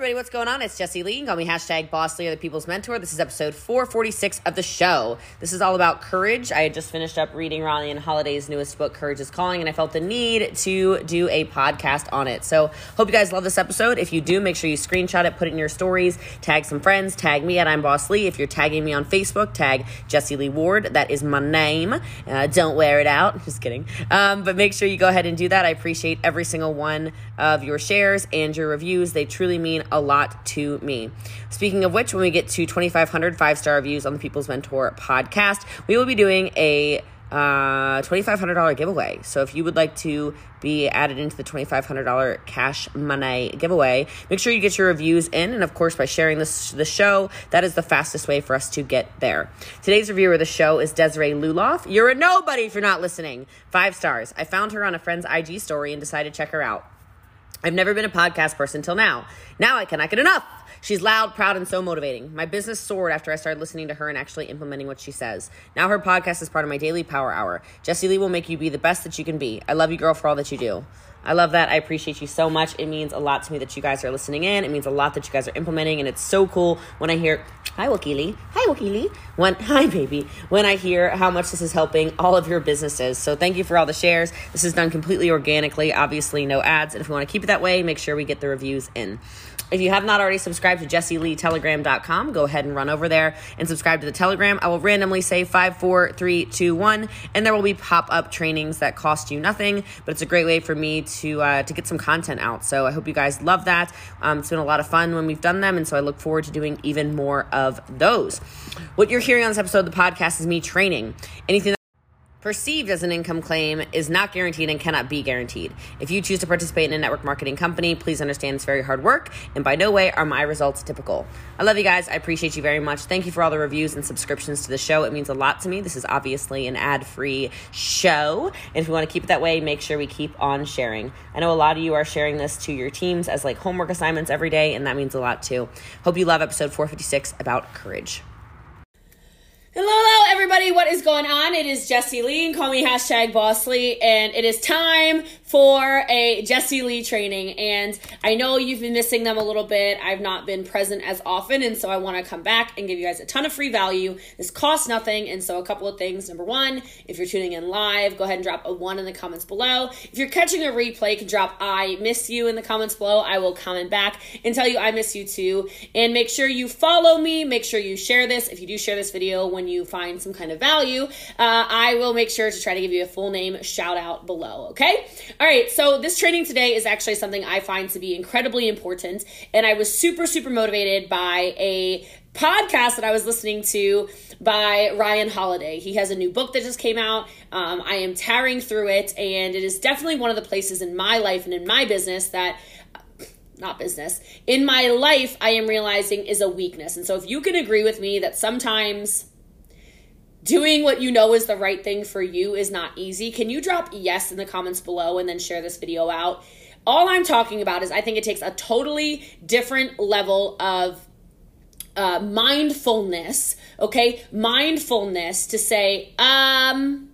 everybody, what's going on? It's Jessie Lee. Call me hashtag Boss Lee the People's Mentor. This is episode 446 of the show. This is all about courage. I had just finished up reading Ryan Holiday's newest book, Courage is Calling, and I felt the need to do a podcast on it. So, hope you guys love this episode. If you do, make sure you screenshot it, put it in your stories, tag some friends, tag me at I'm Boss Lee. If you're tagging me on Facebook, tag Jessie Lee Ward. That is my name. Uh, don't wear it out. Just kidding. Um, but make sure you go ahead and do that. I appreciate every single one of your shares and your reviews. They truly mean a lot to me. Speaking of which, when we get to 2,500 five star reviews on the People's Mentor podcast, we will be doing a uh, $2,500 giveaway. So if you would like to be added into the $2,500 cash money giveaway, make sure you get your reviews in. And of course, by sharing this the show, that is the fastest way for us to get there. Today's reviewer of the show is Desiree Luloff. You're a nobody if you're not listening. Five stars. I found her on a friend's IG story and decided to check her out. I've never been a podcast person till now. Now I cannot get enough. She's loud, proud, and so motivating. My business soared after I started listening to her and actually implementing what she says. Now her podcast is part of my daily power hour. Jessie Lee will make you be the best that you can be. I love you, girl, for all that you do. I love that. I appreciate you so much. It means a lot to me that you guys are listening in. It means a lot that you guys are implementing, and it's so cool when I hear, "Hi, Wakili. Hi, Wakili." When hi, baby. When I hear how much this is helping all of your businesses. So thank you for all the shares. This is done completely organically. Obviously, no ads. And if we want to keep it that way, make sure we get the reviews in. If you have not already subscribed to jessieleetelegram.com, go ahead and run over there and subscribe to the Telegram. I will randomly say five, four, three, two, one, and there will be pop up trainings that cost you nothing, but it's a great way for me to uh, to get some content out. So I hope you guys love that. Um, it's been a lot of fun when we've done them, and so I look forward to doing even more of those. What you're hearing on this episode of the podcast is me training. Anything perceived as an income claim is not guaranteed and cannot be guaranteed. If you choose to participate in a network marketing company, please understand it's very hard work, and by no way are my results typical. I love you guys. I appreciate you very much. Thank you for all the reviews and subscriptions to the show. It means a lot to me. This is obviously an ad free show. And if we want to keep it that way, make sure we keep on sharing. I know a lot of you are sharing this to your teams as like homework assignments every day, and that means a lot too. Hope you love episode 456 about courage. Hello, hello, everybody. What is going on? It is Jessie Lee, and call me hashtag Boss Lee, and it is time for a Jessie Lee training. And I know you've been missing them a little bit. I've not been present as often, and so I want to come back and give you guys a ton of free value. This costs nothing, and so a couple of things. Number one, if you're tuning in live, go ahead and drop a one in the comments below. If you're catching a replay, can drop I miss you in the comments below. I will comment back and tell you I miss you too. And make sure you follow me. Make sure you share this. If you do share this video, when you find some kind of value, uh, I will make sure to try to give you a full name shout out below. Okay. All right. So this training today is actually something I find to be incredibly important. And I was super, super motivated by a podcast that I was listening to by Ryan Holiday. He has a new book that just came out. Um, I am tearing through it, and it is definitely one of the places in my life and in my business that not business, in my life, I am realizing is a weakness. And so, if you can agree with me that sometimes doing what you know is the right thing for you is not easy, can you drop yes in the comments below and then share this video out? All I'm talking about is I think it takes a totally different level of uh, mindfulness, okay? Mindfulness to say, um,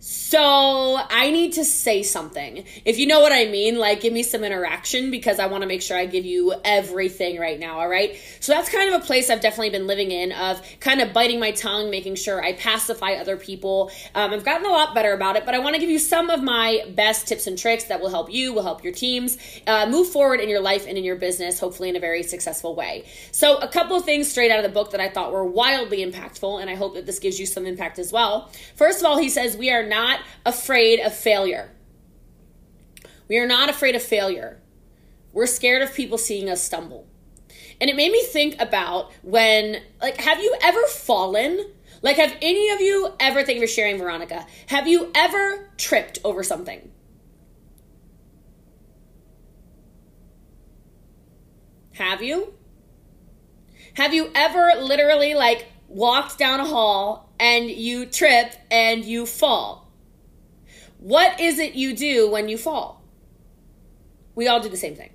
so I need to say something. If you know what I mean, like give me some interaction because I want to make sure I give you everything right now, all right? So that's kind of a place I've definitely been living in of kind of biting my tongue, making sure I pacify other people. Um, I've gotten a lot better about it, but I want to give you some of my best tips and tricks that will help you, will help your teams uh, move forward in your life and in your business, hopefully in a very successful way. So a couple of things straight out of the book that I thought were wildly impactful, and I hope that this gives you some impact as well. First of all, he says we are not not afraid of failure. We are not afraid of failure. We're scared of people seeing us stumble. And it made me think about when, like, have you ever fallen? Like, have any of you ever, thank you for sharing, Veronica, have you ever tripped over something? Have you? Have you ever literally, like, walked down a hall and you trip and you fall? What is it you do when you fall? We all do the same thing.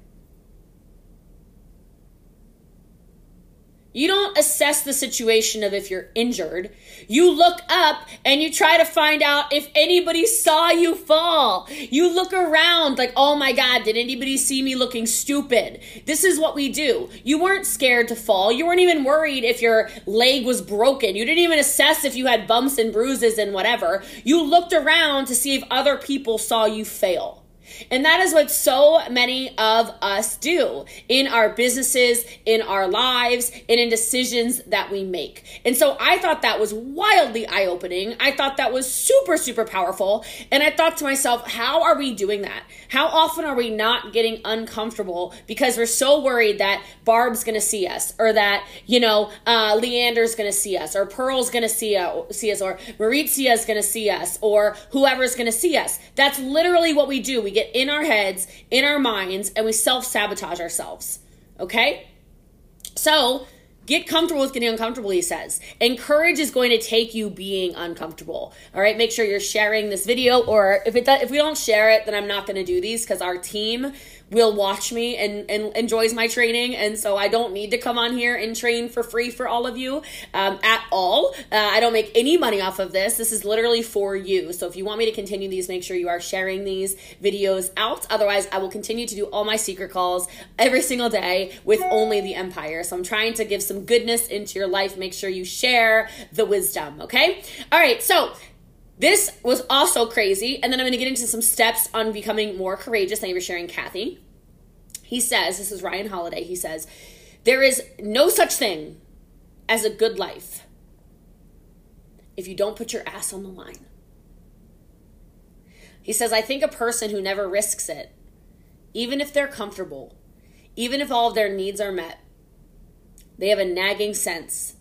You don't assess the situation of if you're injured. You look up and you try to find out if anybody saw you fall. You look around like, oh my God, did anybody see me looking stupid? This is what we do. You weren't scared to fall. You weren't even worried if your leg was broken. You didn't even assess if you had bumps and bruises and whatever. You looked around to see if other people saw you fail. And that is what so many of us do in our businesses, in our lives, and in decisions that we make. And so I thought that was wildly eye opening. I thought that was super, super powerful. And I thought to myself, how are we doing that? How often are we not getting uncomfortable because we're so worried that Barb's gonna see us, or that, you know, uh, Leander's gonna see us, or Pearl's gonna see, uh, see us, or Marizia's gonna see us, or whoever's gonna see us? That's literally what we do. We get in our heads, in our minds, and we self sabotage ourselves. Okay? So, Get comfortable with getting uncomfortable, he says. And courage is going to take you being uncomfortable. All right, make sure you're sharing this video, or if it if we don't share it, then I'm not going to do these because our team will watch me and, and enjoys my training. And so I don't need to come on here and train for free for all of you um, at all. Uh, I don't make any money off of this. This is literally for you. So if you want me to continue these, make sure you are sharing these videos out. Otherwise, I will continue to do all my secret calls every single day with only the Empire. So I'm trying to give some goodness into your life. Make sure you share the wisdom, okay? All right, so this was also crazy. And then I'm going to get into some steps on becoming more courageous. Thank you for sharing, Kathy. He says, this is Ryan Holiday. He says, there is no such thing as a good life if you don't put your ass on the line. He says, I think a person who never risks it, even if they're comfortable, even if all of their needs are met, they have a nagging sense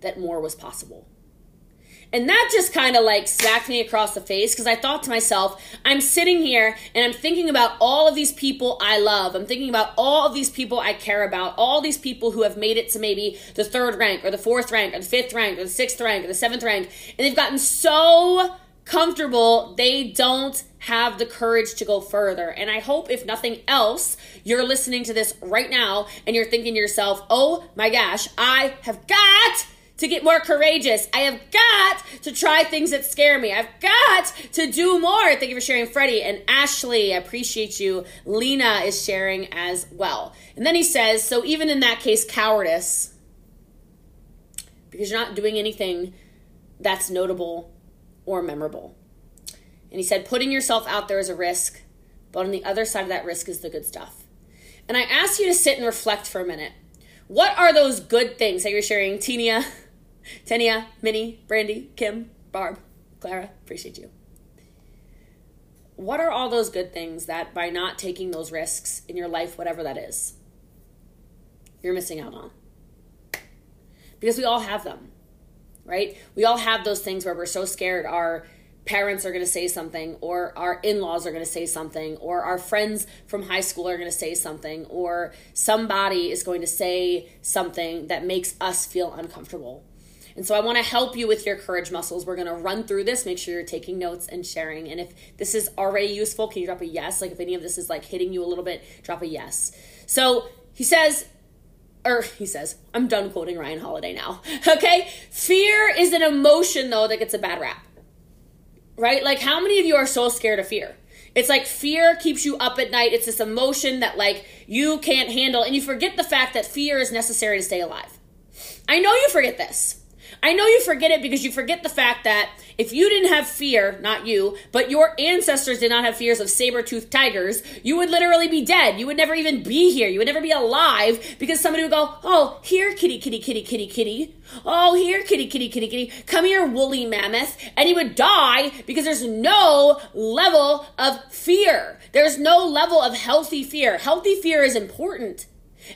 that more was possible. And that just kind of like smacked me across the face because I thought to myself, I'm sitting here and I'm thinking about all of these people I love. I'm thinking about all of these people I care about, all these people who have made it to maybe the third rank or the fourth rank or the fifth rank or the sixth rank or the seventh rank. And they've gotten so comfortable, they don't have the courage to go further. And I hope, if nothing else, you're listening to this right now and you're thinking to yourself, oh my gosh, I have got to get more courageous. I have got to try things that scare me. I've got to do more. Thank you for sharing, Freddie. And Ashley, I appreciate you. Lena is sharing as well. And then he says, so even in that case, cowardice, because you're not doing anything that's notable or memorable. And he said, putting yourself out there is a risk, but on the other side of that risk is the good stuff. And I ask you to sit and reflect for a minute. What are those good things that you're sharing, Tina? Tenia, Minnie, Brandy, Kim, Barb, Clara, appreciate you. What are all those good things that by not taking those risks in your life, whatever that is, you're missing out on? Because we all have them, right? We all have those things where we're so scared our parents are going to say something or our in-laws are going to say something or our friends from high school are going to say something or somebody is going to say something that makes us feel uncomfortable and so I want to help you with your courage muscles. We're going to run through this. Make sure you're taking notes and sharing. And if this is already useful, can you drop a yes? Like if any of this is like hitting you a little bit, drop a yes. So he says, or he says, I'm done quoting Ryan Holiday now. Okay? Fear is an emotion though that gets a bad rap. Right? Like how many of you are so scared of fear? It's like fear keeps you up at night. It's this emotion that like you can't handle and you forget the fact that fear is necessary to stay alive. I know you forget this. I know you forget it because you forget the fact that if you didn't have fear, not you, but your ancestors did not have fears of saber-toothed tigers, you would literally be dead. You would never even be here. You would never be alive because somebody would go, Oh, here, kitty, kitty, kitty, kitty, kitty. Oh, here, kitty, kitty, kitty, kitty. Come here, woolly mammoth. And he would die because there's no level of fear. There's no level of healthy fear. Healthy fear is important.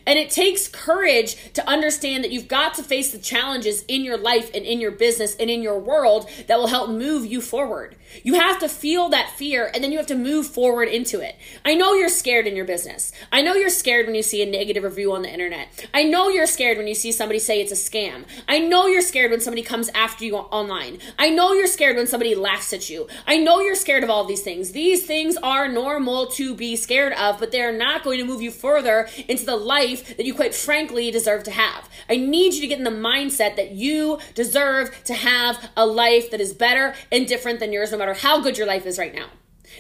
And it takes courage to understand that you've got to face the challenges in your life and in your business and in your world that will help move you forward. You have to feel that fear and then you have to move forward into it. I know you're scared in your business. I know you're scared when you see a negative review on the internet. I know you're scared when you see somebody say it's a scam. I know you're scared when somebody comes after you online. I know you're scared when somebody laughs at you. I know you're scared of all these things. These things are normal to be scared of, but they're not going to move you further into the life that you quite frankly deserve to have. I need you to get in the mindset that you deserve to have a life that is better and different than yours, no matter how good your life is right now.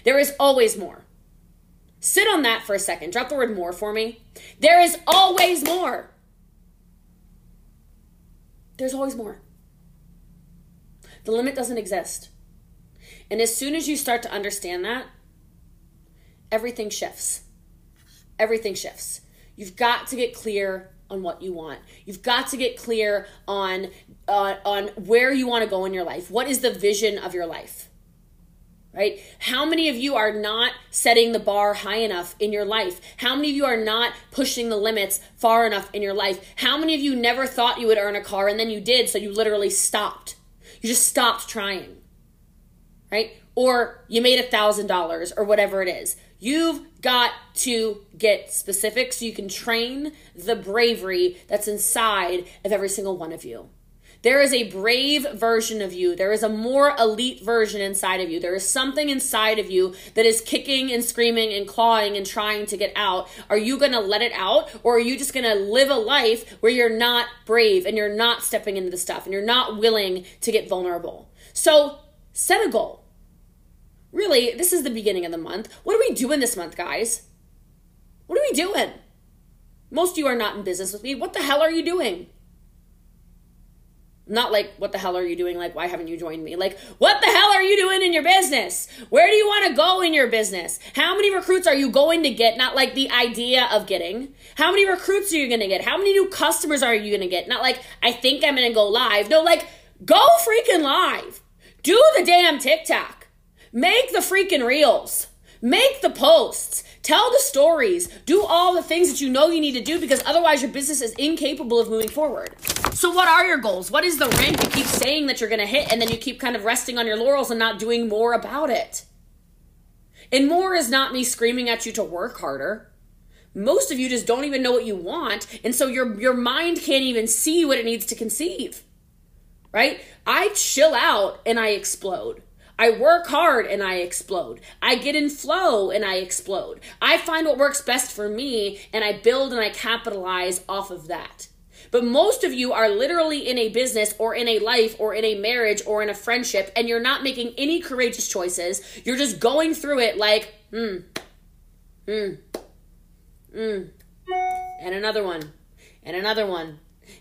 There is always more. Sit on that for a second. Drop the word more for me. There is always more. There's always more. The limit doesn't exist. And as soon as you start to understand that, everything shifts. Everything shifts. You've got to get clear on what you want. You've got to get clear on uh, on where you want to go in your life. What is the vision of your life? right? How many of you are not setting the bar high enough in your life? How many of you are not pushing the limits far enough in your life? How many of you never thought you would earn a car and then you did, so you literally stopped? You just stopped trying, right? Or you made a thousand dollars or whatever it is. You've got to get specific so you can train the bravery that's inside of every single one of you. There is a brave version of you. There is a more elite version inside of you. There is something inside of you that is kicking and screaming and clawing and trying to get out. Are you going to let it out or are you just going to live a life where you're not brave and you're not stepping into the stuff and you're not willing to get vulnerable? So set a goal. Really, this is the beginning of the month. What are we doing this month, guys? What are we doing? Most of you are not in business with me. What the hell are you doing? Not like, what the hell are you doing? Like, why haven't you joined me? Like, what the hell are you doing in your business? Where do you want to go in your business? How many recruits are you going to get? Not like the idea of getting. How many recruits are you going to get? How many new customers are you going to get? Not like, I think I'm going to go live. No, like, go freaking live. Do the damn TikTok. Make the freaking reels. Make the posts. Tell the stories. Do all the things that you know you need to do because otherwise your business is incapable of moving forward. So, what are your goals? What is the rank you keep saying that you're going to hit and then you keep kind of resting on your laurels and not doing more about it? And more is not me screaming at you to work harder. Most of you just don't even know what you want, and so your your mind can't even see what it needs to conceive. Right? I chill out and I explode. I work hard and I explode. I get in flow and I explode. I find what works best for me and I build and I capitalize off of that. But most of you are literally in a business or in a life or in a marriage or in a friendship and you're not making any courageous choices. You're just going through it like, hmm, hmm, hmm, and another one, and another one,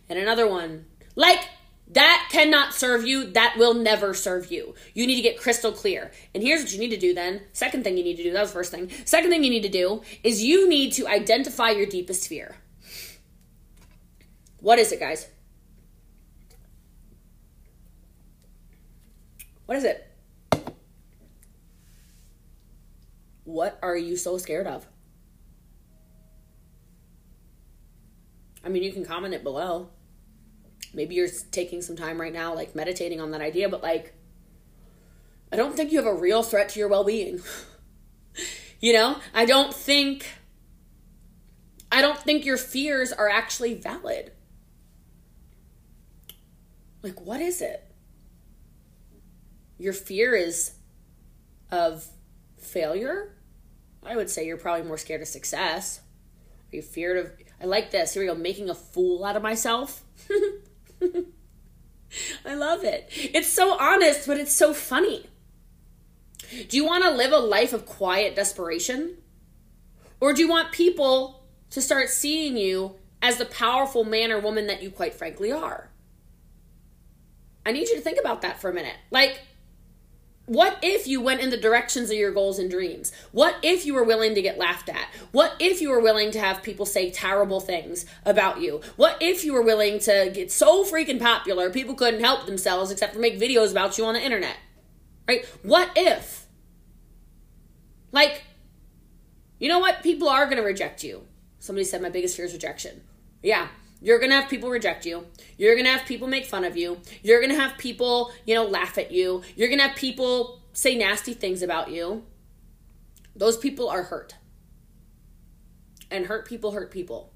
and another one. Like, that cannot serve you. That will never serve you. You need to get crystal clear. And here's what you need to do then. Second thing you need to do, that was first thing. Second thing you need to do is you need to identify your deepest fear. What is it, guys? What is it? What are you so scared of? I mean, you can comment it below maybe you're taking some time right now, like meditating on that idea, but like, I don't think you have a real threat to your well being. you know, I don't think, I don't think your fears are actually valid. Like, what is it? Your fear is of failure? I would say you're probably more scared of success. Are you feared of, I like this. Here we go, making a fool out of myself. I love it. It's so honest, but it's so funny. Do you want to live a life of quiet desperation? Or do you want people to start seeing you as the powerful man or woman that you quite frankly are? I need you to think about that for a minute. Like, what if you went in the directions of your goals and dreams? What if you were willing to get laughed at? What if you were willing to have people say terrible things about you? What if you were willing to get so freaking popular people couldn't help themselves except for make videos about you on the internet? Right? What if? Like, you know what? People are going to reject you. Somebody said my biggest fear is rejection. Yeah, you're going to have people reject you. You're going to have people make fun of you. You're going to have people, you know, laugh at you. You're going to have people say nasty things about you. Those people are hurt. And hurt people hurt people.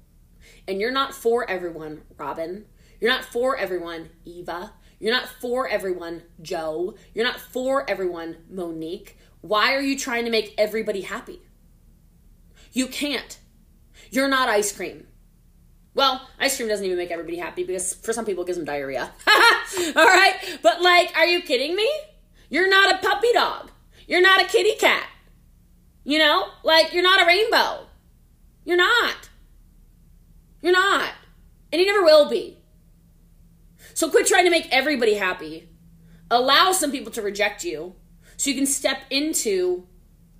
And you're not for everyone, Robin. You're not for everyone, Eva. You're not for everyone, Joe. You're not for everyone, Monique. Why are you trying to make everybody happy? You can't. You're not ice cream. Well, ice cream doesn't even make everybody happy because for some people it gives them diarrhea. All right? But like, are you kidding me? You're not a puppy dog. You're not a kitty cat. You know? Like, you're not a rainbow. You're not. You're not. And you never will be. So quit trying to make everybody happy. Allow some people to reject you so you can step into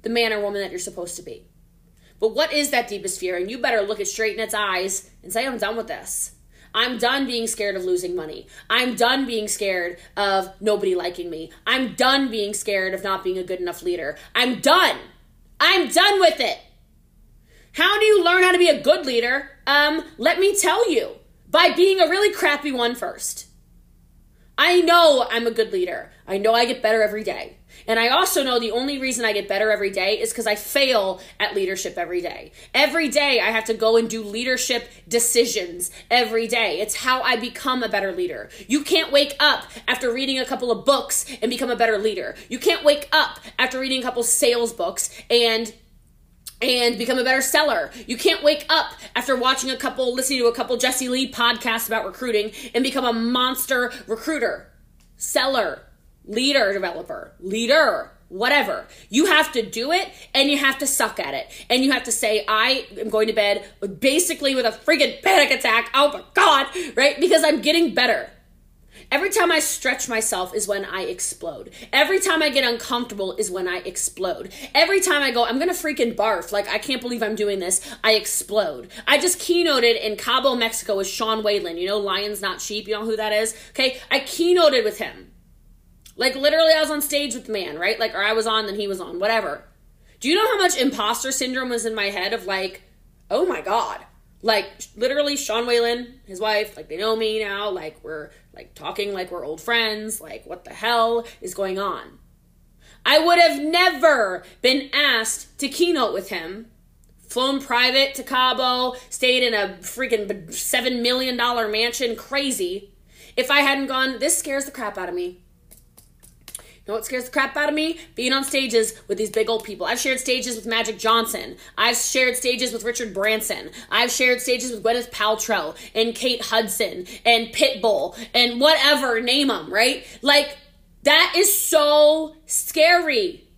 the man or woman that you're supposed to be. But what is that deepest fear? And you better look it straight in its eyes and say, I'm done with this. I'm done being scared of losing money. I'm done being scared of nobody liking me. I'm done being scared of not being a good enough leader. I'm done. I'm done with it. How do you learn how to be a good leader? Um, let me tell you by being a really crappy one first. I know I'm a good leader. I know I get better every day. And I also know the only reason I get better every day is because I fail at leadership every day. Every day I have to go and do leadership decisions every day. It's how I become a better leader. You can't wake up after reading a couple of books and become a better leader. You can't wake up after reading a couple sales books and and become a better seller. You can't wake up after watching a couple, listening to a couple Jessie Lee podcasts about recruiting and become a monster recruiter, seller, leader, developer, leader, whatever. You have to do it and you have to suck at it. And you have to say, I am going to bed basically with a freaking panic attack. Oh my God, right? Because I'm getting better. Every time I stretch myself is when I explode. Every time I get uncomfortable is when I explode. Every time I go, I'm gonna freaking barf, like I can't believe I'm doing this, I explode. I just keynoted in Cabo, Mexico with Sean Whalen. You know, Lions Not Sheep, you know who that is? Okay, I keynoted with him. Like literally, I was on stage with the man, right? Like, or I was on, then he was on, whatever. Do you know how much imposter syndrome was in my head of like, oh my god, like literally Sean Whalen, his wife, like they know me now, like we're like talking like we're old friends, like what the hell is going on? I would have never been asked to keynote with him, flown private to Cabo, stayed in a freaking $7 million mansion, crazy, if I hadn't gone, this scares the crap out of me know what scares the crap out of me? Being on stages with these big old people. I've shared stages with Magic Johnson. I've shared stages with Richard Branson. I've shared stages with Gwyneth Paltrow and Kate Hudson and Pitbull and whatever, name them, right? Like, that is so scary.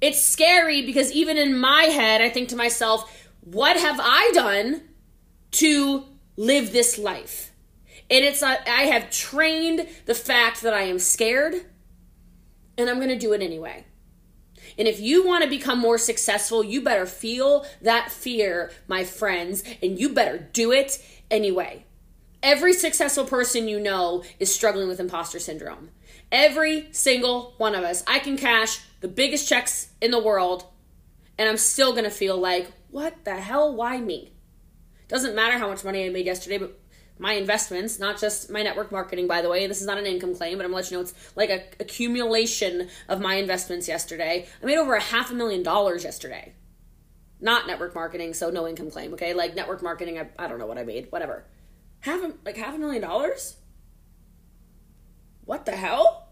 It's scary because even in my head, I think to myself, what have I done to live this life? And it's, I have trained the fact that I am scared and I'm going to do it anyway. And if you want to become more successful, you better feel that fear, my friends, and you better do it anyway. Every successful person you know is struggling with imposter syndrome. Every single one of us. I can cash the biggest checks in the world, and I'm still going to feel like, what the hell? Why me? Doesn't matter how much money I made yesterday, but my investments, not just my network marketing, by the way. This is not an income claim, but I'm letting you know it's like a accumulation of my investments yesterday. I made over a half a million dollars yesterday. Not network marketing, so no income claim, okay? Like network marketing, I, I don't know what I made, whatever. Half a, like half a million dollars? What the hell?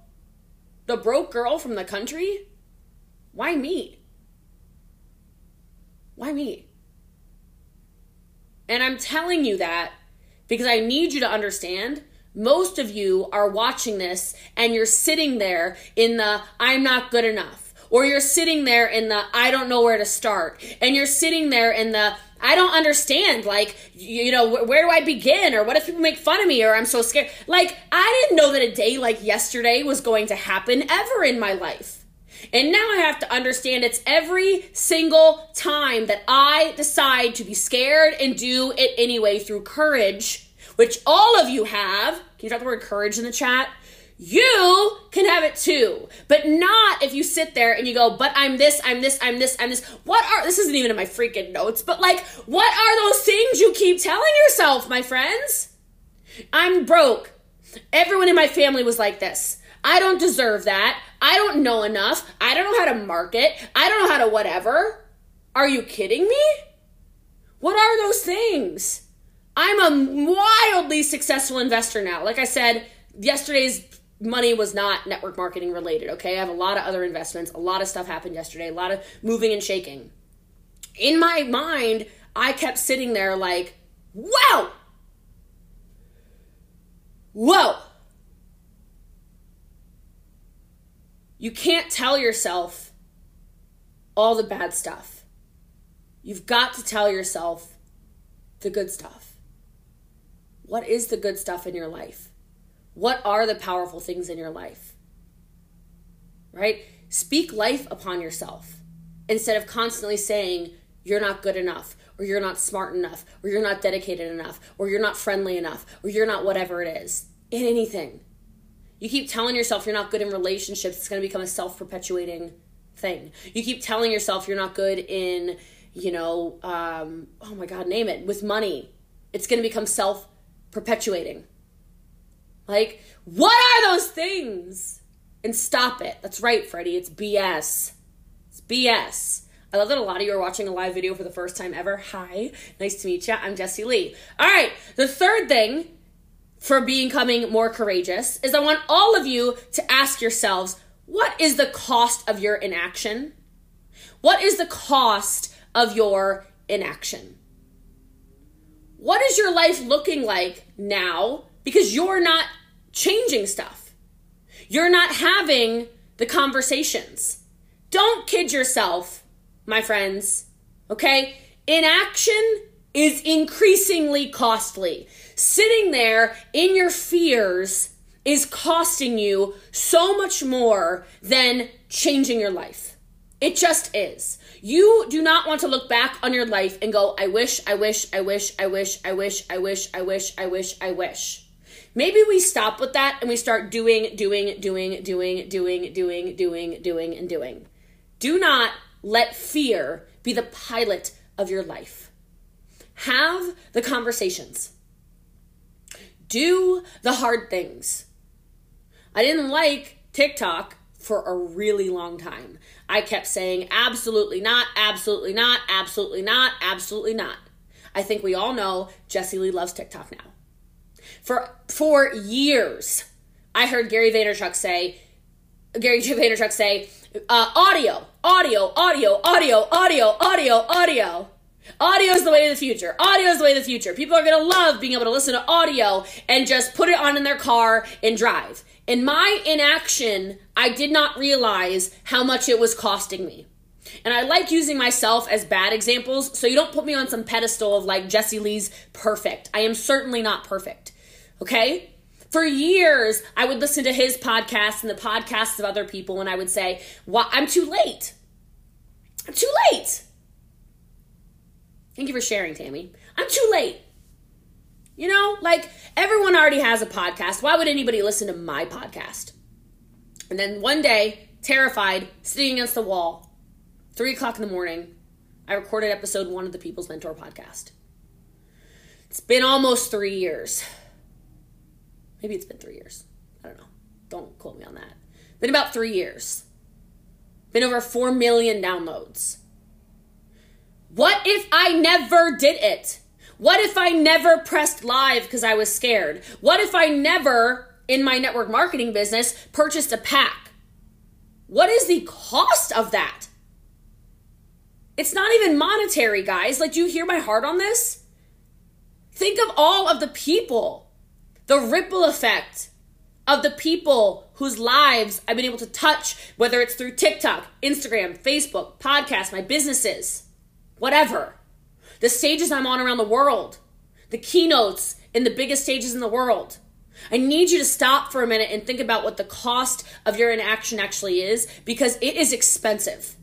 The broke girl from the country? Why me? Why me? And I'm telling you that because I need you to understand most of you are watching this and you're sitting there in the I'm not good enough. Or you're sitting there in the I don't know where to start. And you're sitting there in the I don't understand. Like, you know, where do I begin? Or what if people make fun of me? Or I'm so scared. Like, I didn't know that a day like yesterday was going to happen ever in my life. And now I have to understand it's every single time that I decide to be scared and do it anyway through courage, which all of you have. Can you drop the word courage in the chat? You can have it too, but not if you sit there and you go, but I'm this, I'm this, I'm this, I'm this. What are, this isn't even in my freaking notes, but like, what are those things you keep telling yourself, my friends? I'm broke. Everyone in my family was like this. I don't deserve that. I don't know enough. I don't know how to market. I don't know how to whatever. Are you kidding me? What are those things? I'm a wildly successful investor now. Like I said, yesterday's money was not network marketing related, okay? I have a lot of other investments. A lot of stuff happened yesterday, a lot of moving and shaking. In my mind, I kept sitting there like, Wow! Whoa! You can't tell yourself all the bad stuff. You've got to tell yourself the good stuff. What is the good stuff in your life? What are the powerful things in your life? Right? Speak life upon yourself instead of constantly saying you're not good enough or you're not smart enough or you're not dedicated enough or you're not friendly enough or you're not whatever it is in anything. You keep telling yourself you're not good in relationships, it's going to become a self perpetuating thing. You keep telling yourself you're not good in, you know, um, oh my God, name it, with money. It's going to become self perpetuating. Like, what are those things? And stop it. That's right, Freddie. It's BS. It's BS. I love that a lot of you are watching a live video for the first time ever. Hi, nice to meet you. I'm Jessie Lee. All right, the third thing for becoming more courageous is I want all of you to ask yourselves what is the cost of your inaction? What is the cost of your inaction? What is your life looking like now because you're not changing stuff? You're not having the conversations. Don't kid yourself, my friends. Okay? Inaction is increasingly costly. Sitting there in your fears is costing you so much more than changing your life. It just is. You do not want to look back on your life and go, I wish, I wish, I wish, I wish, I wish, I wish, I wish, I wish, I wish. Maybe we stop with that and we start doing, doing, doing, doing, doing, doing, doing, doing, and doing. Do not let fear be the pilot of your life. Have the conversations. Do the hard things. I didn't like TikTok for a really long time. I kept saying, absolutely not, absolutely not, absolutely not, absolutely not. I think we all know Jessie Lee loves TikTok now. For for years, I heard Gary Vaynerchuk say, Gary Vaynerchuk say, uh, audio, audio, audio, audio, audio, audio, audio. Audio is the way of the future. Audio is the way of the future. People are going to love being able to listen to audio and just put it on in their car and drive. In my inaction, I did not realize how much it was costing me. And I like using myself as bad examples, so you don't put me on some pedestal of like Jessie Lee's perfect. I am certainly not perfect. Okay? For years, I would listen to his podcast and the podcasts of other people, and I would say, well, I'm too late. I'm too late. Thank you for sharing, Tammy. I'm too late. You know, like everyone already has a podcast. Why would anybody listen to my podcast? And then one day, terrified, sitting against the wall, three o'clock in the morning, I recorded episode one of the People's Mentor podcast. It's been almost three years. Maybe it's been three years. I don't know. Don't quote me on that. Been about three years. Been over 4 million downloads. What if I never did it? What if I never pressed live because I was scared? What if I never, in my network marketing business, purchased a pack? What is the cost of that? It's not even monetary, guys. Like, do you hear my heart on this? Think of all of the people, the ripple effect of the people whose lives I've been able to touch, whether it's through TikTok, Instagram, Facebook, podcast, my businesses, whatever the stages I'm on around the world, the keynotes in the biggest stages in the world. I need you to stop for a minute and think about what the cost of your inaction actually is because it is expensive.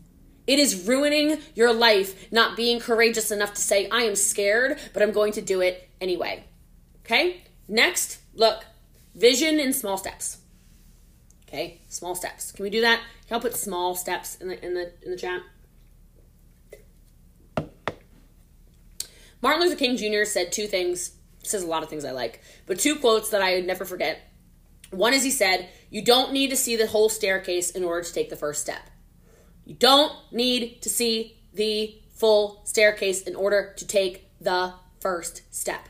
It is ruining your life not being courageous enough to say, I am scared, but I'm going to do it anyway. Okay? Next, look, vision in small steps. Okay, small steps. Can we do that? Can I put small steps in the in the in the chat? Martin Luther King Jr. said two things, says a lot of things I like, but two quotes that I would never forget. One is he said, You don't need to see the whole staircase in order to take the first step. You don't need to see the full staircase in order to take the first step.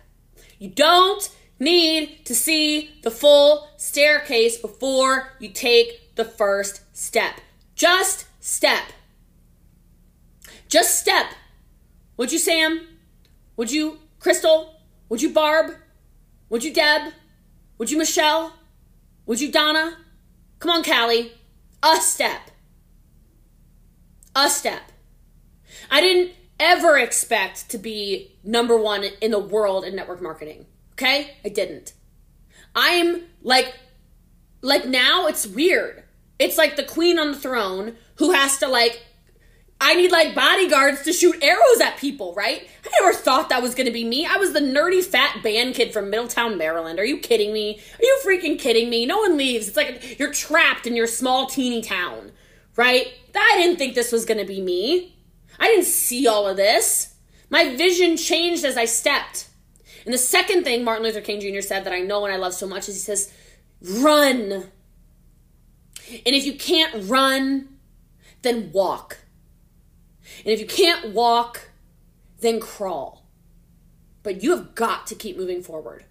You don't need to see the full staircase before you take the first step. Just step. Just step. Would you, Sam? Would you, Crystal? Would you Barb? Would you Deb? Would you Michelle? Would you Donna? Come on, Callie. A step. A step. I didn't ever expect to be number one in the world in network marketing. Okay? I didn't. I'm like, like now it's weird. It's like the queen on the throne who has to like I need like bodyguards to shoot arrows at people, right? I never thought that was gonna be me. I was the nerdy fat band kid from Middletown, Maryland. Are you kidding me? Are you freaking kidding me? No one leaves. It's like you're trapped in your small, teeny town, right? I didn't think this was gonna be me. I didn't see all of this. My vision changed as I stepped. And the second thing Martin Luther King Jr. said that I know and I love so much is he says, run. And if you can't run, then walk. And if you can't walk, then crawl. But you have got to keep moving forward.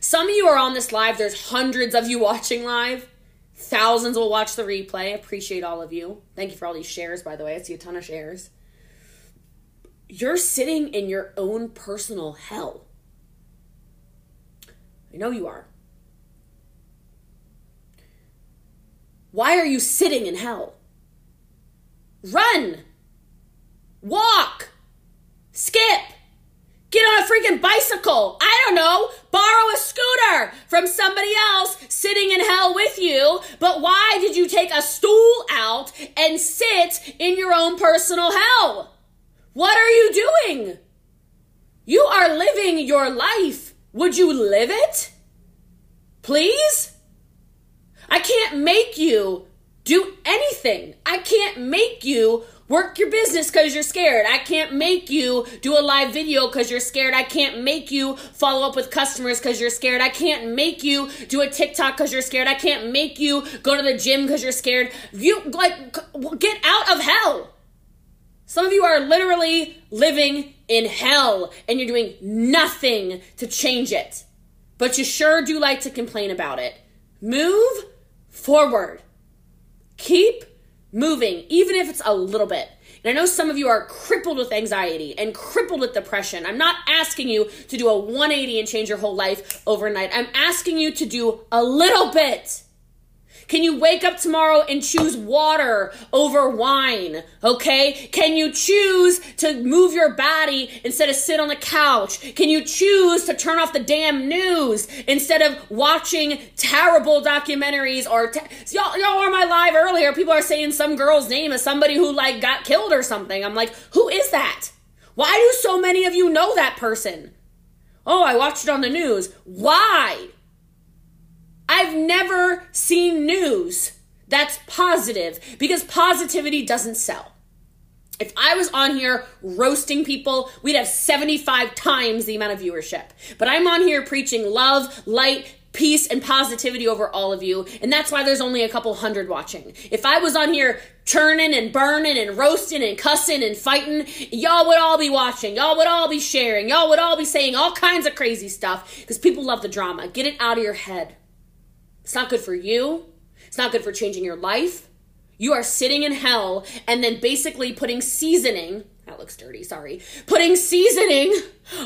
Some of you are on this live, there's hundreds of you watching live. Thousands will watch the replay. Appreciate all of you. Thank you for all these shares, by the way. I see a ton of shares. You're sitting in your own personal hell. I know you are. Why are you sitting in hell? Run! Walk! Skip! Get on a freaking bicycle! I don't know! Borrow a scooter from somebody else sitting in hell with you. But why did you take a stool out and sit in your own personal hell? What are you doing? You are living your life. Would you live it? Please? I can't make you do anything. I can't make you work your business because you're scared. I can't make you do a live video because you're scared. I can't make you follow up with customers because you're scared. I can't make you do a TikTok because you're scared. I can't make you go to the gym because you're scared. You like get out of hell. Some of you are literally living in hell and you're doing nothing to change it. But you sure do like to complain about it. Move forward. Keep moving, even if it's a little bit. And I know some of you are crippled with anxiety and crippled with depression. I'm not asking you to do a 180 and change your whole life overnight. I'm asking you to do a little bit. Can you wake up tomorrow and choose water over wine? Okay? Can you choose to move your body instead of sit on the couch? Can you choose to turn off the damn news instead of watching terrible documentaries or te- y'all y'all are my live earlier people are saying some girl's name is somebody who like got killed or something. I'm like, "Who is that? Why do so many of you know that person?" Oh, I watched it on the news. Why? I've never seen news that's positive because positivity doesn't sell. If I was on here roasting people, we'd have 75 times the amount of viewership. But I'm on here preaching love, light, peace, and positivity over all of you, and that's why there's only a couple hundred watching. If I was on here churning and burning and roasting and cussing and fighting, y'all would all be watching. Y'all would all be sharing. Y'all would all be saying all kinds of crazy stuff because people love the drama. Get it out of your head. It's not good for you. It's not good for changing your life. You are sitting in hell and then basically putting seasoning, that looks dirty, sorry, putting seasoning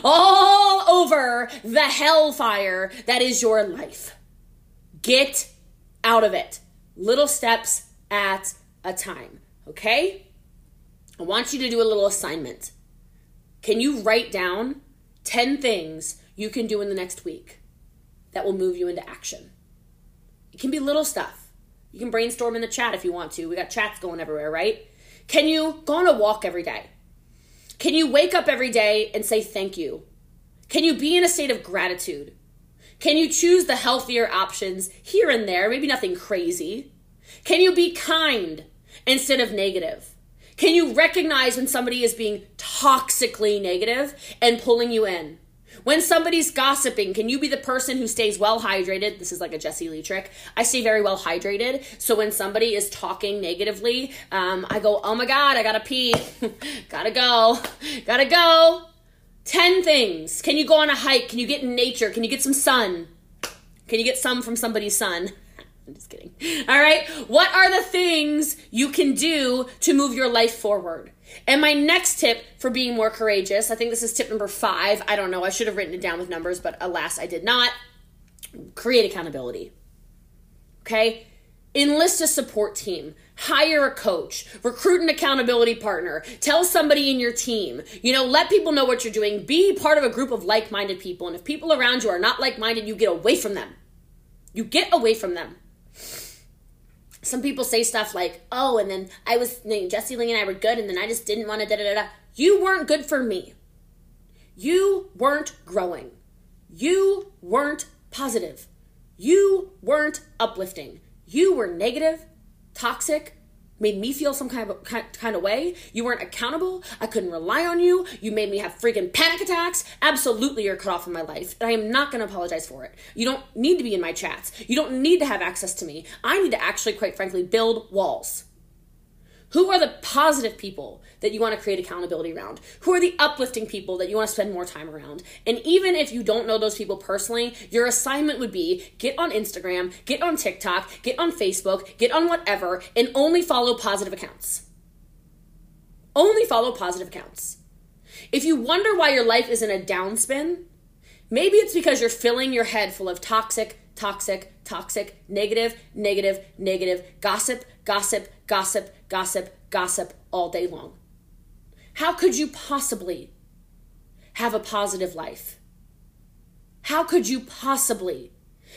all over the hellfire that is your life. Get out of it. Little steps at a time, okay? I want you to do a little assignment. Can you write down 10 things you can do in the next week that will move you into action? It can be little stuff. You can brainstorm in the chat if you want to. We got chats going everywhere, right? Can you go on a walk every day? Can you wake up every day and say thank you? Can you be in a state of gratitude? Can you choose the healthier options here and there, maybe nothing crazy? Can you be kind instead of negative? Can you recognize when somebody is being toxically negative and pulling you in? When somebody's gossiping, can you be the person who stays well hydrated? This is like a Jessie Lee trick. I stay very well hydrated. So when somebody is talking negatively, um, I go, oh my God, I gotta pee. gotta go. Gotta go. 10 things. Can you go on a hike? Can you get in nature? Can you get some sun? Can you get some from somebody's sun? I'm just kidding. All right. What are the things you can do to move your life forward? And my next tip for being more courageous, I think this is tip number five. I don't know, I should have written it down with numbers, but alas, I did not. Create accountability. Okay? Enlist a support team. Hire a coach. Recruit an accountability partner. Tell somebody in your team. You know, let people know what you're doing. Be part of a group of like minded people. And if people around you are not like minded, you get away from them. You get away from them some people say stuff like, "Oh, and then I was Jessie Lee and I were good, and then I just didn't want to da da da." You weren't good for me. You weren't growing. You weren't positive. You weren't uplifting. You were negative, toxic, made me feel some kind of kind of way. You weren't accountable. I couldn't rely on you. You made me have freaking panic attacks. Absolutely, you're cut off from my life. And I am not going to apologize for it. You don't need to be in my chats. You don't need to have access to me. I need to actually, quite frankly, build walls. Who are the positive people that you want to create accountability around? Who are the uplifting people that you want to spend more time around? And even if you don't know those people personally, your assignment would be get on Instagram, get on TikTok, get on Facebook, get on whatever, and only follow positive accounts. Only follow positive accounts. If you wonder why your life is in a downspin, maybe it's because you're filling your head full of toxic, toxic, toxic, negative, negative, negative, gossip, gossip, gossip, gossip, gossip all day long. How could you possibly have a positive life? How could you possibly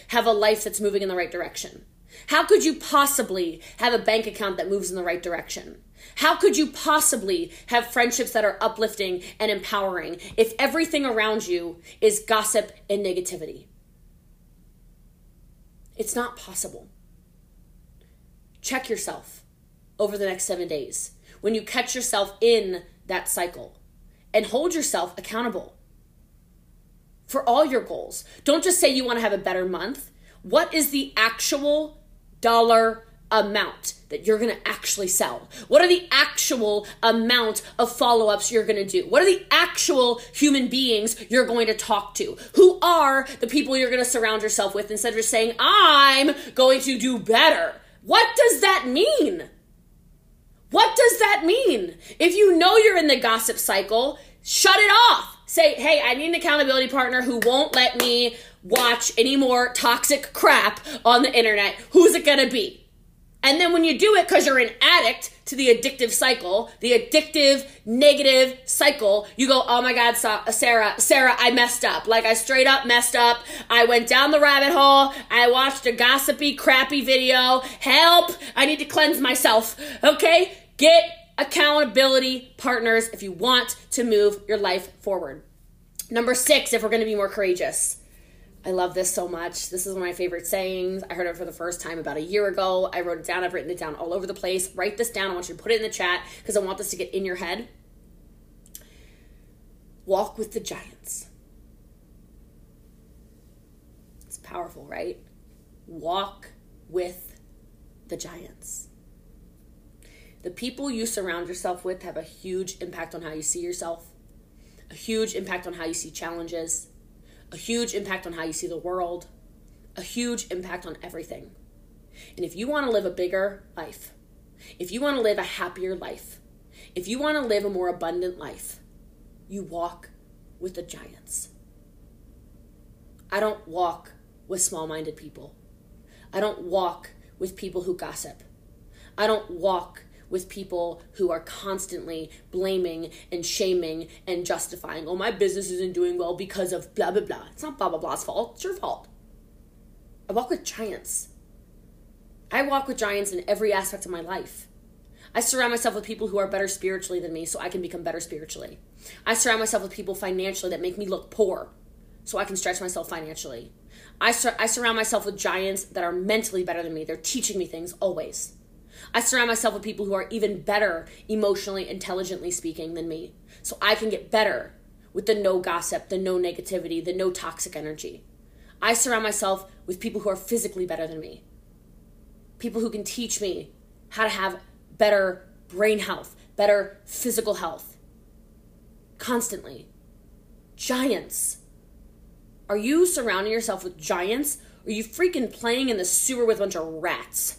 have a life that's moving in the right direction? How could you possibly have a bank account that moves in the right direction? How could you possibly have friendships that are uplifting and empowering if everything around you is gossip and negativity? It's not possible. Check yourself over the next seven days when you catch yourself in that cycle and hold yourself accountable for all your goals. Don't just say you want to have a better month. What is the actual dollar amount that you're going to actually sell? What are the actual amount of follow ups you're going to do? What are the actual human beings you're going to talk to? Who are the people you're going to surround yourself with instead of just saying, I'm going to do better? What does that mean? What does that mean? If you know you're in the gossip cycle, shut it off. Say, hey, I need an accountability partner who won't let me watch any more toxic crap on the internet. Who's it gonna be? And then when you do it because you're an addict to the addictive cycle, the addictive negative cycle, you go, oh my God, Sarah, Sarah, I messed up. Like I straight up messed up. I went down the rabbit hole. I watched a gossipy, crappy video. Help! I need to cleanse myself. Okay? Get accountability partners if you want to move your life forward. Number six, if we're going to be more courageous I love this so much. This is one of my favorite sayings. I heard it for the first time about a year ago. I wrote it down. I've written it down all over the place. Write this down. I want you to put it in the chat because I want this to get in your head. Walk with the giants. It's powerful, right? Walk with the giants. The people you surround yourself with have a huge impact on how you see yourself, a huge impact on how you see challenges a huge impact on how you see the world, a huge impact on everything. And if you want to live a bigger life, if you want to live a happier life, if you want to live a more abundant life, you walk with the giants. I don't walk with small minded people. I don't walk with people who gossip. I don't walk with people who are constantly blaming and shaming and justifying, oh, my business isn't doing well because of blah, blah, blah. It's not blah, blah, blah's fault. It's your fault. I walk with giants. I walk with giants in every aspect of my life. I surround myself with people who are better spiritually than me so I can become better spiritually. I surround myself with people financially that make me look poor so I can stretch myself financially. I, sur- I surround myself with giants that are mentally better than me. They're teaching me things always. I surround myself with people who are even better emotionally, intelligently speaking than me. So I can get better with the no gossip, the no negativity, the no toxic energy. I surround myself with people who are physically better than me. People who can teach me how to have better brain health, better physical health. Constantly. Giants. Are you surrounding yourself with giants? Or are you freaking playing in the sewer with a bunch of rats?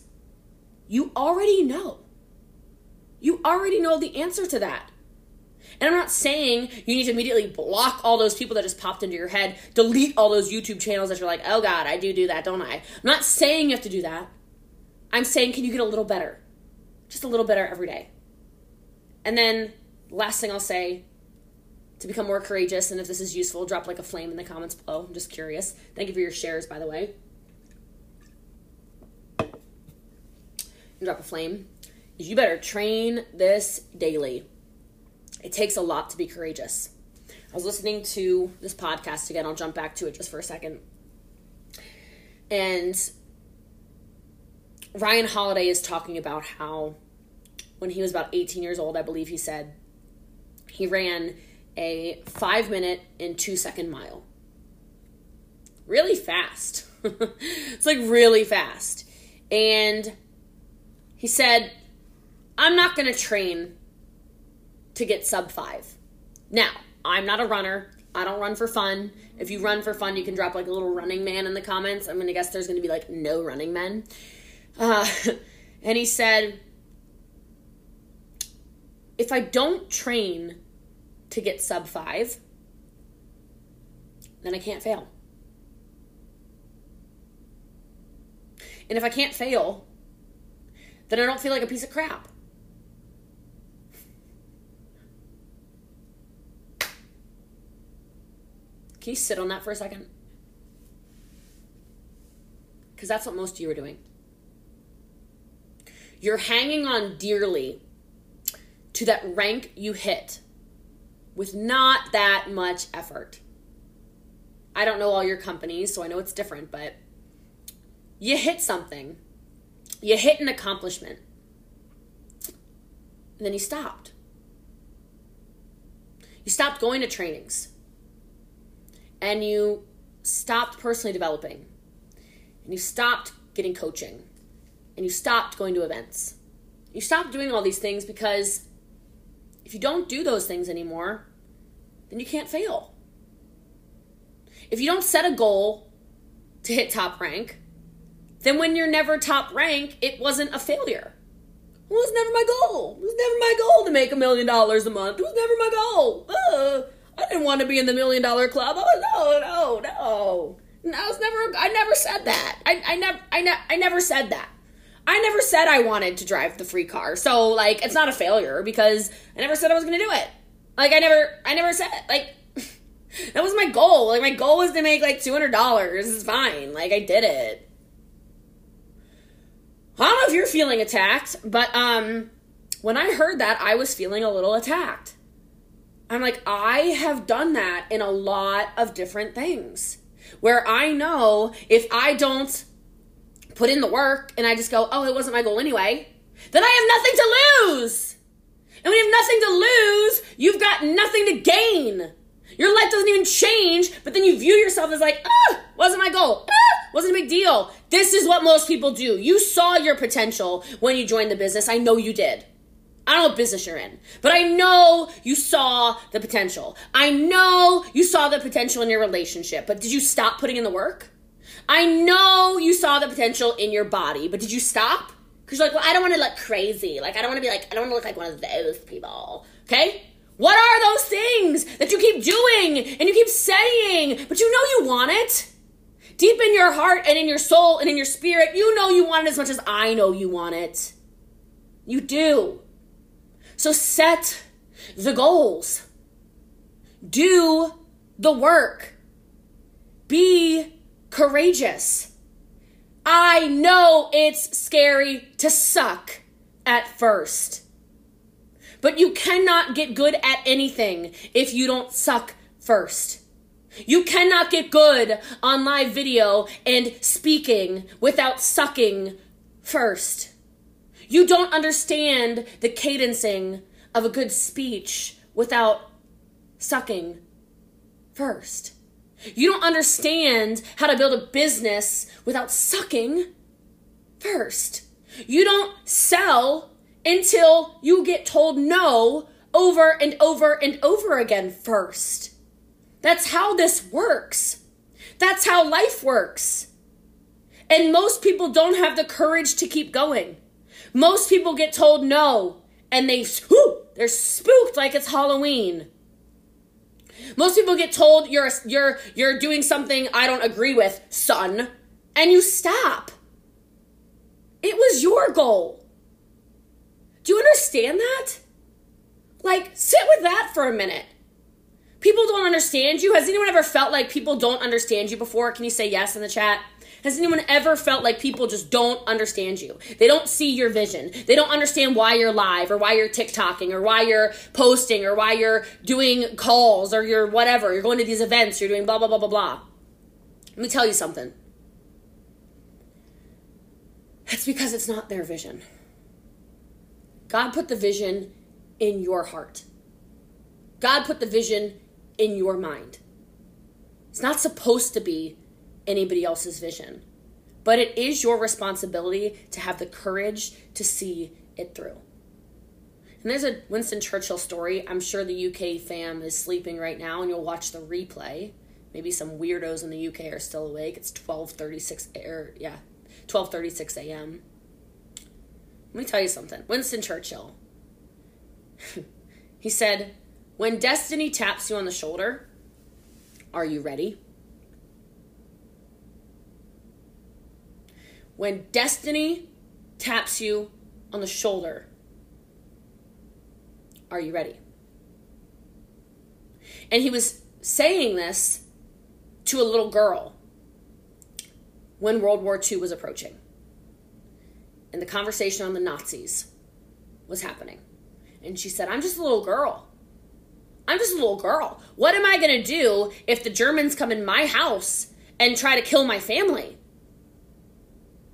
You already know. You already know the answer to that. And I'm not saying you need to immediately block all those people that just popped into your head, delete all those YouTube channels that you're like, oh God, I do do that, don't I? I'm not saying you have to do that. I'm saying, can you get a little better? Just a little better every day. And then, last thing I'll say to become more courageous, and if this is useful, drop like a flame in the comments below. I'm just curious. Thank you for your shares, by the way. Drop a flame. Is you better train this daily. It takes a lot to be courageous. I was listening to this podcast again. I'll jump back to it just for a second. And Ryan Holiday is talking about how when he was about 18 years old, I believe he said, he ran a five minute and two second mile. Really fast. it's like really fast. And he said, I'm not going to train to get sub five. Now, I'm not a runner. I don't run for fun. If you run for fun, you can drop like a little running man in the comments. I'm gonna guess there's gonna be like no running men. Uh, and he said, if I don't train to get sub five, then I can't fail. And if I can't fail, then I don't feel like a piece of crap. Can you sit on that for a second? Because that's what most of you are doing. You're hanging on dearly to that rank you hit with not that much effort. I don't know all your companies, so I know it's different, but you hit something, you hit an accomplishment, and then you stopped. You stopped going to trainings and you stopped personally developing and you stopped getting coaching and you stopped going to events. You stopped doing all these things because if you don't do those things anymore, then you can't fail. If you don't set a goal to hit top rank, then when you're never top rank, it wasn't a failure. It was never my goal. It was never my goal to make a million dollars a month. It was never my goal. Uh, I didn't want to be in the million dollar club. Oh no, no, no. No, I was never I never said that. I, I never I, ne- I never said that. I never said I wanted to drive the free car. So like it's not a failure because I never said I was gonna do it. Like I never I never said like that was my goal. Like my goal was to make like two hundred dollars. It's fine. Like I did it. I don't know if you're feeling attacked, but um when I heard that I was feeling a little attacked. I'm like, I have done that in a lot of different things where I know if I don't put in the work and I just go, oh, it wasn't my goal anyway, then I have nothing to lose. And when you have nothing to lose, you've got nothing to gain. Your life doesn't even change, but then you view yourself as like, ah, wasn't my goal. Ah, wasn't a big deal. This is what most people do. You saw your potential when you joined the business. I know you did. I don't know what business you're in, but I know you saw the potential. I know you saw the potential in your relationship, but did you stop putting in the work? I know you saw the potential in your body, but did you stop? Because you're like, well, I don't want to look crazy. Like, I don't want to be like, I don't want to look like one of those people. Okay? What are those things that you keep doing and you keep saying, but you know you want it? Deep in your heart and in your soul and in your spirit, you know you want it as much as I know you want it. You do. So set the goals. Do the work. Be courageous. I know it's scary to suck at first. But you cannot get good at anything if you don't suck first. You cannot get good on live video and speaking without sucking first. You don't understand the cadencing of a good speech without sucking first. You don't understand how to build a business without sucking first. You don't sell until you get told no over and over and over again first. That's how this works. That's how life works. And most people don't have the courage to keep going. Most people get told no and they whew, they're spooked like it's Halloween. Most people get told you're you're you're doing something I don't agree with, son, and you stop. It was your goal. Do you understand that? Like sit with that for a minute. People don't understand you. Has anyone ever felt like people don't understand you before? Can you say yes in the chat? Has anyone ever felt like people just don't understand you? They don't see your vision. They don't understand why you're live or why you're TikToking or why you're posting or why you're doing calls or you're whatever. You're going to these events, you're doing blah, blah, blah, blah, blah. Let me tell you something. That's because it's not their vision. God put the vision in your heart. God put the vision in your mind. It's not supposed to be anybody else's vision. But it is your responsibility to have the courage to see it through. And there's a Winston Churchill story. I'm sure the UK fam is sleeping right now and you'll watch the replay. Maybe some weirdos in the UK are still awake. It's 12:36 or er, yeah, 12:36 a.m. Let me tell you something. Winston Churchill. he said, "When destiny taps you on the shoulder, are you ready?" when destiny taps you on the shoulder, are you ready? And he was saying this to a little girl when World War II was approaching. And the conversation on the Nazis was happening. And she said, I'm just a little girl. I'm just a little girl. What am I going to do if the Germans come in my house and try to kill my family?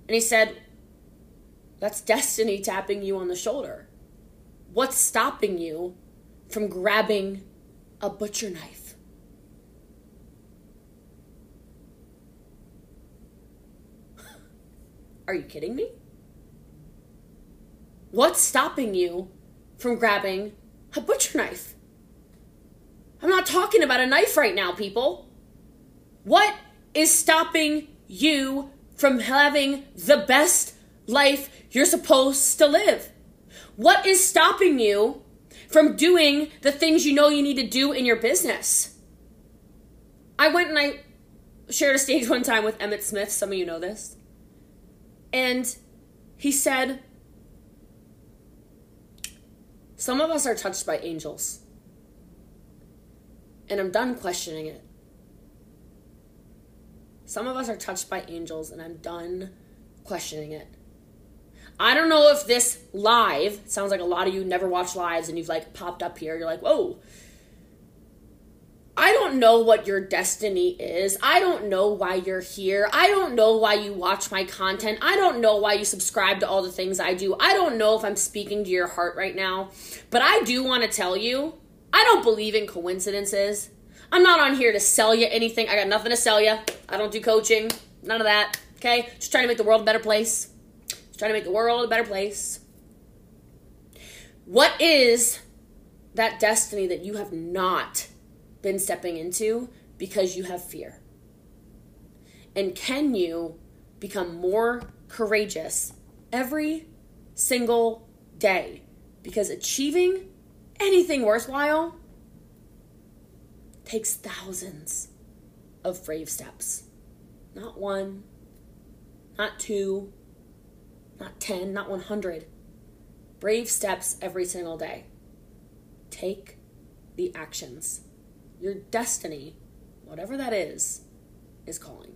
And he said, That's destiny tapping you on the shoulder. What's stopping you from grabbing a butcher knife? Are you kidding me? What's stopping you from grabbing a butcher knife? I'm not talking about a knife right now, people. What is stopping you from having the best life you're supposed to live? What is stopping you from doing the things you know you need to do in your business? I went and I shared a stage one time with Emmitt Smith. Some of you know this. And he said, Some of us are touched by angels. And I'm done questioning it. Some of us are touched by angels, and I'm done questioning it. I don't know if this live sounds like a lot of you never watch lives and you've like popped up here. You're like, whoa. I don't know what your destiny is. I don't know why you're here. I don't know why you watch my content. I don't know why you subscribe to all the things I do. I don't know if I'm speaking to your heart right now. But I do want to tell you I don't believe in coincidences. I'm not on here to sell you anything. I got nothing to sell you. I don't do coaching. None of that. Okay? Just trying to make the world a better place. Just trying to make the world a better place. What is that destiny that you have not been stepping into because you have fear? And can you become more courageous every single day? Because achieving anything worthwhile takes thousands of brave steps. Not one, not two, not 10, not 100. Brave steps every single day. Take the actions. Your destiny, whatever that is, is calling.